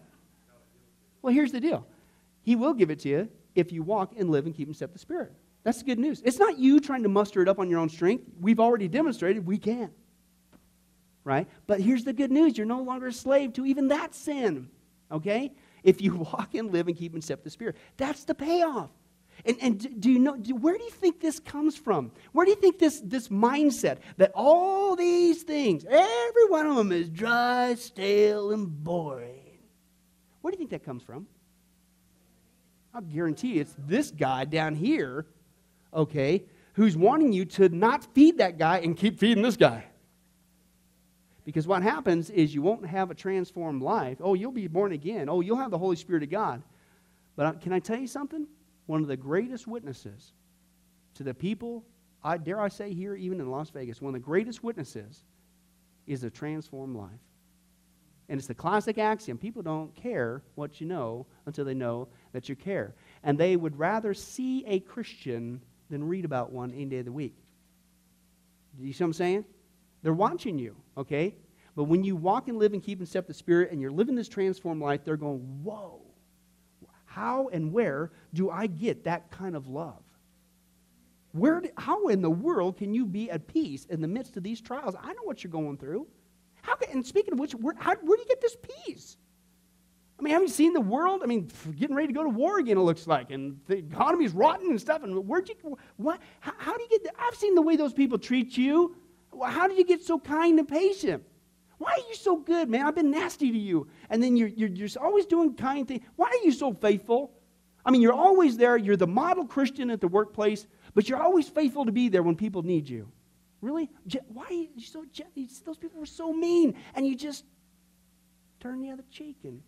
Well, here's the deal He will give it to you if you walk and live and keep and step the Spirit. That's the good news. It's not you trying to muster it up on your own strength. We've already demonstrated we can. Right? But here's the good news you're no longer a slave to even that sin okay? If you walk and live and keep in step the Spirit. That's the payoff. And, and do you know, do, where do you think this comes from? Where do you think this, this mindset that all these things, every one of them is dry, stale, and boring? Where do you think that comes from? I'll guarantee you it's this guy down here, okay, who's wanting you to not feed that guy and keep feeding this guy. Because what happens is you won't have a transformed life. Oh, you'll be born again. Oh, you'll have the Holy Spirit of God. But can I tell you something? One of the greatest witnesses to the people, I dare I say here, even in Las Vegas, one of the greatest witnesses is a transformed life. And it's the classic axiom people don't care what you know until they know that you care. And they would rather see a Christian than read about one any day of the week. Do you see what I'm saying? They're watching you, okay? But when you walk and live and keep in step the Spirit and you're living this transformed life, they're going, whoa, how and where do I get that kind of love? Where, do, how in the world can you be at peace in the midst of these trials? I know what you're going through. How can, and speaking of which, where, how, where do you get this peace? I mean, haven't you seen the world? I mean, getting ready to go to war again, it looks like, and the economy's rotten and stuff. And where'd you, what, how, how do you get, I've seen the way those people treat you. How did you get so kind and patient? Why are you so good, man? I've been nasty to you. And then you're, you're, you're always doing kind things. Why are you so faithful? I mean, you're always there. You're the model Christian at the workplace, but you're always faithful to be there when people need you. Really? Why are you so Those people were so mean. And you just turn the other cheek. And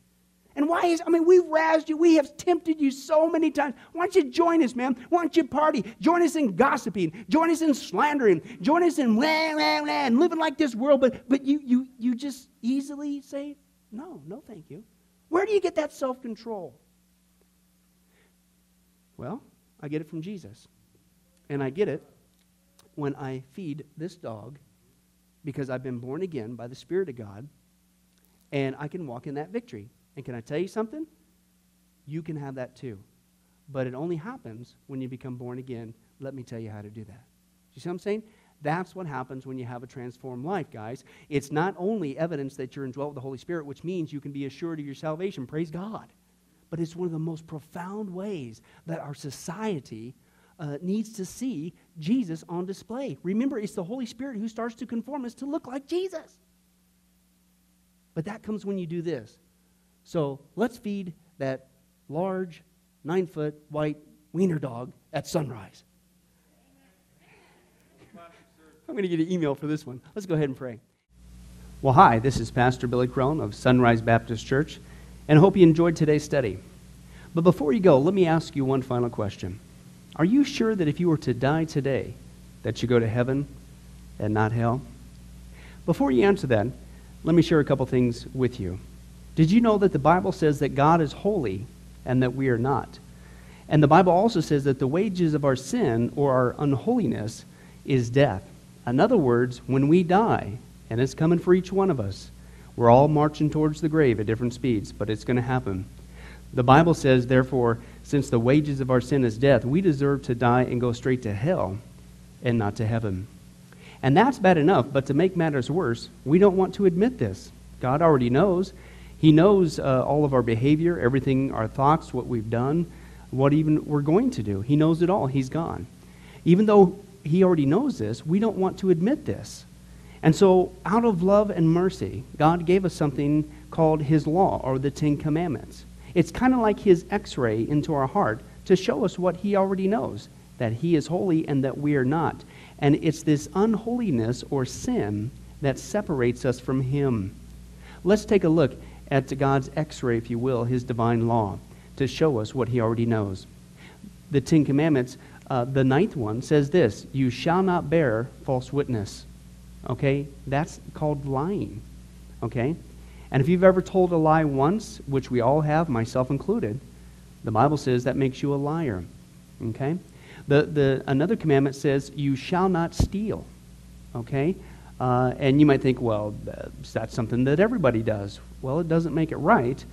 And why is, I mean, we've razzed you. We have tempted you so many times. Why don't you join us, man? Why don't you party? Join us in gossiping. Join us in slandering. Join us in and living like this world. But, but you, you, you just easily say, no, no, thank you. Where do you get that self control? Well, I get it from Jesus. And I get it when I feed this dog because I've been born again by the Spirit of God and I can walk in that victory. And can I tell you something? You can have that too. But it only happens when you become born again. Let me tell you how to do that. You see what I'm saying? That's what happens when you have a transformed life, guys. It's not only evidence that you're indwelt with the Holy Spirit, which means you can be assured of your salvation. Praise God. But it's one of the most profound ways that our society uh, needs to see Jesus on display. Remember, it's the Holy Spirit who starts to conform us to look like Jesus. But that comes when you do this so let's feed that large, nine foot white wiener dog at sunrise. I'm going to get an email for this one. Let's go ahead and pray. Well, hi, this is Pastor Billy Crone of Sunrise Baptist Church, and I hope you enjoyed today's study. But before you go, let me ask you one final question. Are you sure that if you were to die today, that you go to heaven and not hell? Before you answer that, let me share a couple things with you. Did you know that the Bible says that God is holy and that we are not? And the Bible also says that the wages of our sin or our unholiness is death. In other words, when we die, and it's coming for each one of us, we're all marching towards the grave at different speeds, but it's going to happen. The Bible says, therefore, since the wages of our sin is death, we deserve to die and go straight to hell and not to heaven. And that's bad enough, but to make matters worse, we don't want to admit this. God already knows. He knows uh, all of our behavior, everything, our thoughts, what we've done, what even we're going to do. He knows it all. He's gone. Even though He already knows this, we don't want to admit this. And so, out of love and mercy, God gave us something called His law or the Ten Commandments. It's kind of like His x ray into our heart to show us what He already knows that He is holy and that we are not. And it's this unholiness or sin that separates us from Him. Let's take a look at God's x ray, if you will, his divine law, to show us what he already knows. The Ten Commandments, uh, the ninth one says this You shall not bear false witness. Okay? That's called lying. Okay? And if you've ever told a lie once, which we all have, myself included, the Bible says that makes you a liar. Okay? The, the, another commandment says, You shall not steal. Okay? Uh, and you might think, well, that's something that everybody does. Well, it doesn't make it right,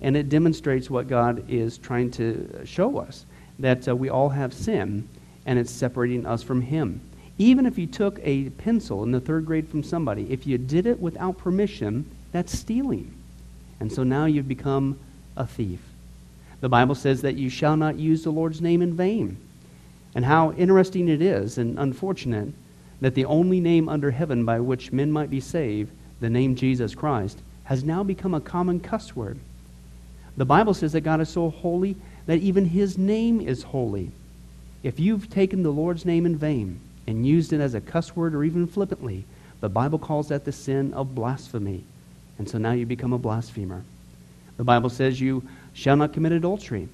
and it demonstrates what God is trying to show us that uh, we all have sin, and it's separating us from Him. Even if you took a pencil in the third grade from somebody, if you did it without permission, that's stealing. And so now you've become a thief. The Bible says that you shall not use the Lord's name in vain. And how interesting it is and unfortunate that the only name under heaven by which men might be saved, the name Jesus Christ, has now become a common cuss word. The Bible says that God is so holy that even his name is holy. If you've taken the Lord's name in vain and used it as a cuss word or even flippantly, the Bible calls that the sin of blasphemy. And so now you become a blasphemer. The Bible says you shall not commit adultery.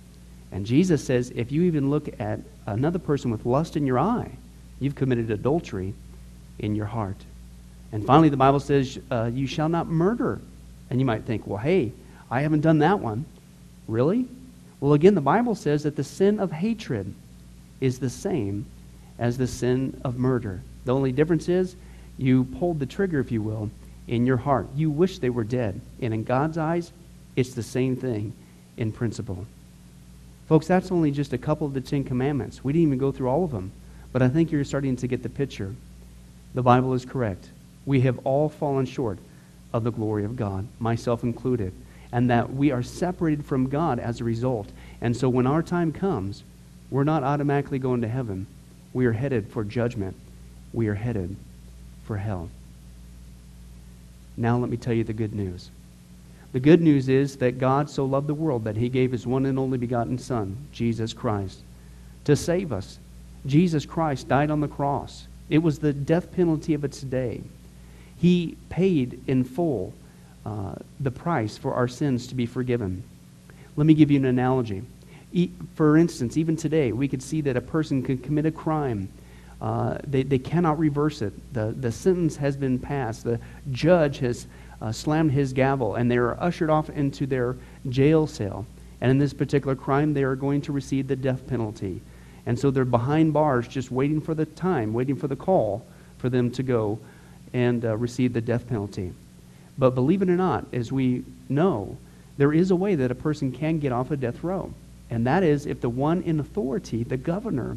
And Jesus says if you even look at another person with lust in your eye, you've committed adultery in your heart. And finally, the Bible says, uh, You shall not murder. And you might think, Well, hey, I haven't done that one. Really? Well, again, the Bible says that the sin of hatred is the same as the sin of murder. The only difference is you pulled the trigger, if you will, in your heart. You wish they were dead. And in God's eyes, it's the same thing in principle. Folks, that's only just a couple of the Ten Commandments. We didn't even go through all of them. But I think you're starting to get the picture. The Bible is correct. We have all fallen short of the glory of God, myself included, and that we are separated from God as a result. And so when our time comes, we're not automatically going to heaven. We are headed for judgment. We are headed for hell. Now let me tell you the good news. The good news is that God so loved the world that he gave his one and only begotten Son, Jesus Christ, to save us Jesus Christ died on the cross. It was the death penalty of its day. He paid in full uh, the price for our sins to be forgiven. Let me give you an analogy. E- for instance, even today, we could see that a person could commit a crime. Uh, they, they cannot reverse it. The, the sentence has been passed. The judge has uh, slammed his gavel, and they are ushered off into their jail cell. And in this particular crime, they are going to receive the death penalty. And so they're behind bars just waiting for the time, waiting for the call for them to go and uh, receive the death penalty. But believe it or not, as we know, there is a way that a person can get off a death row. And that is if the one in authority, the governor,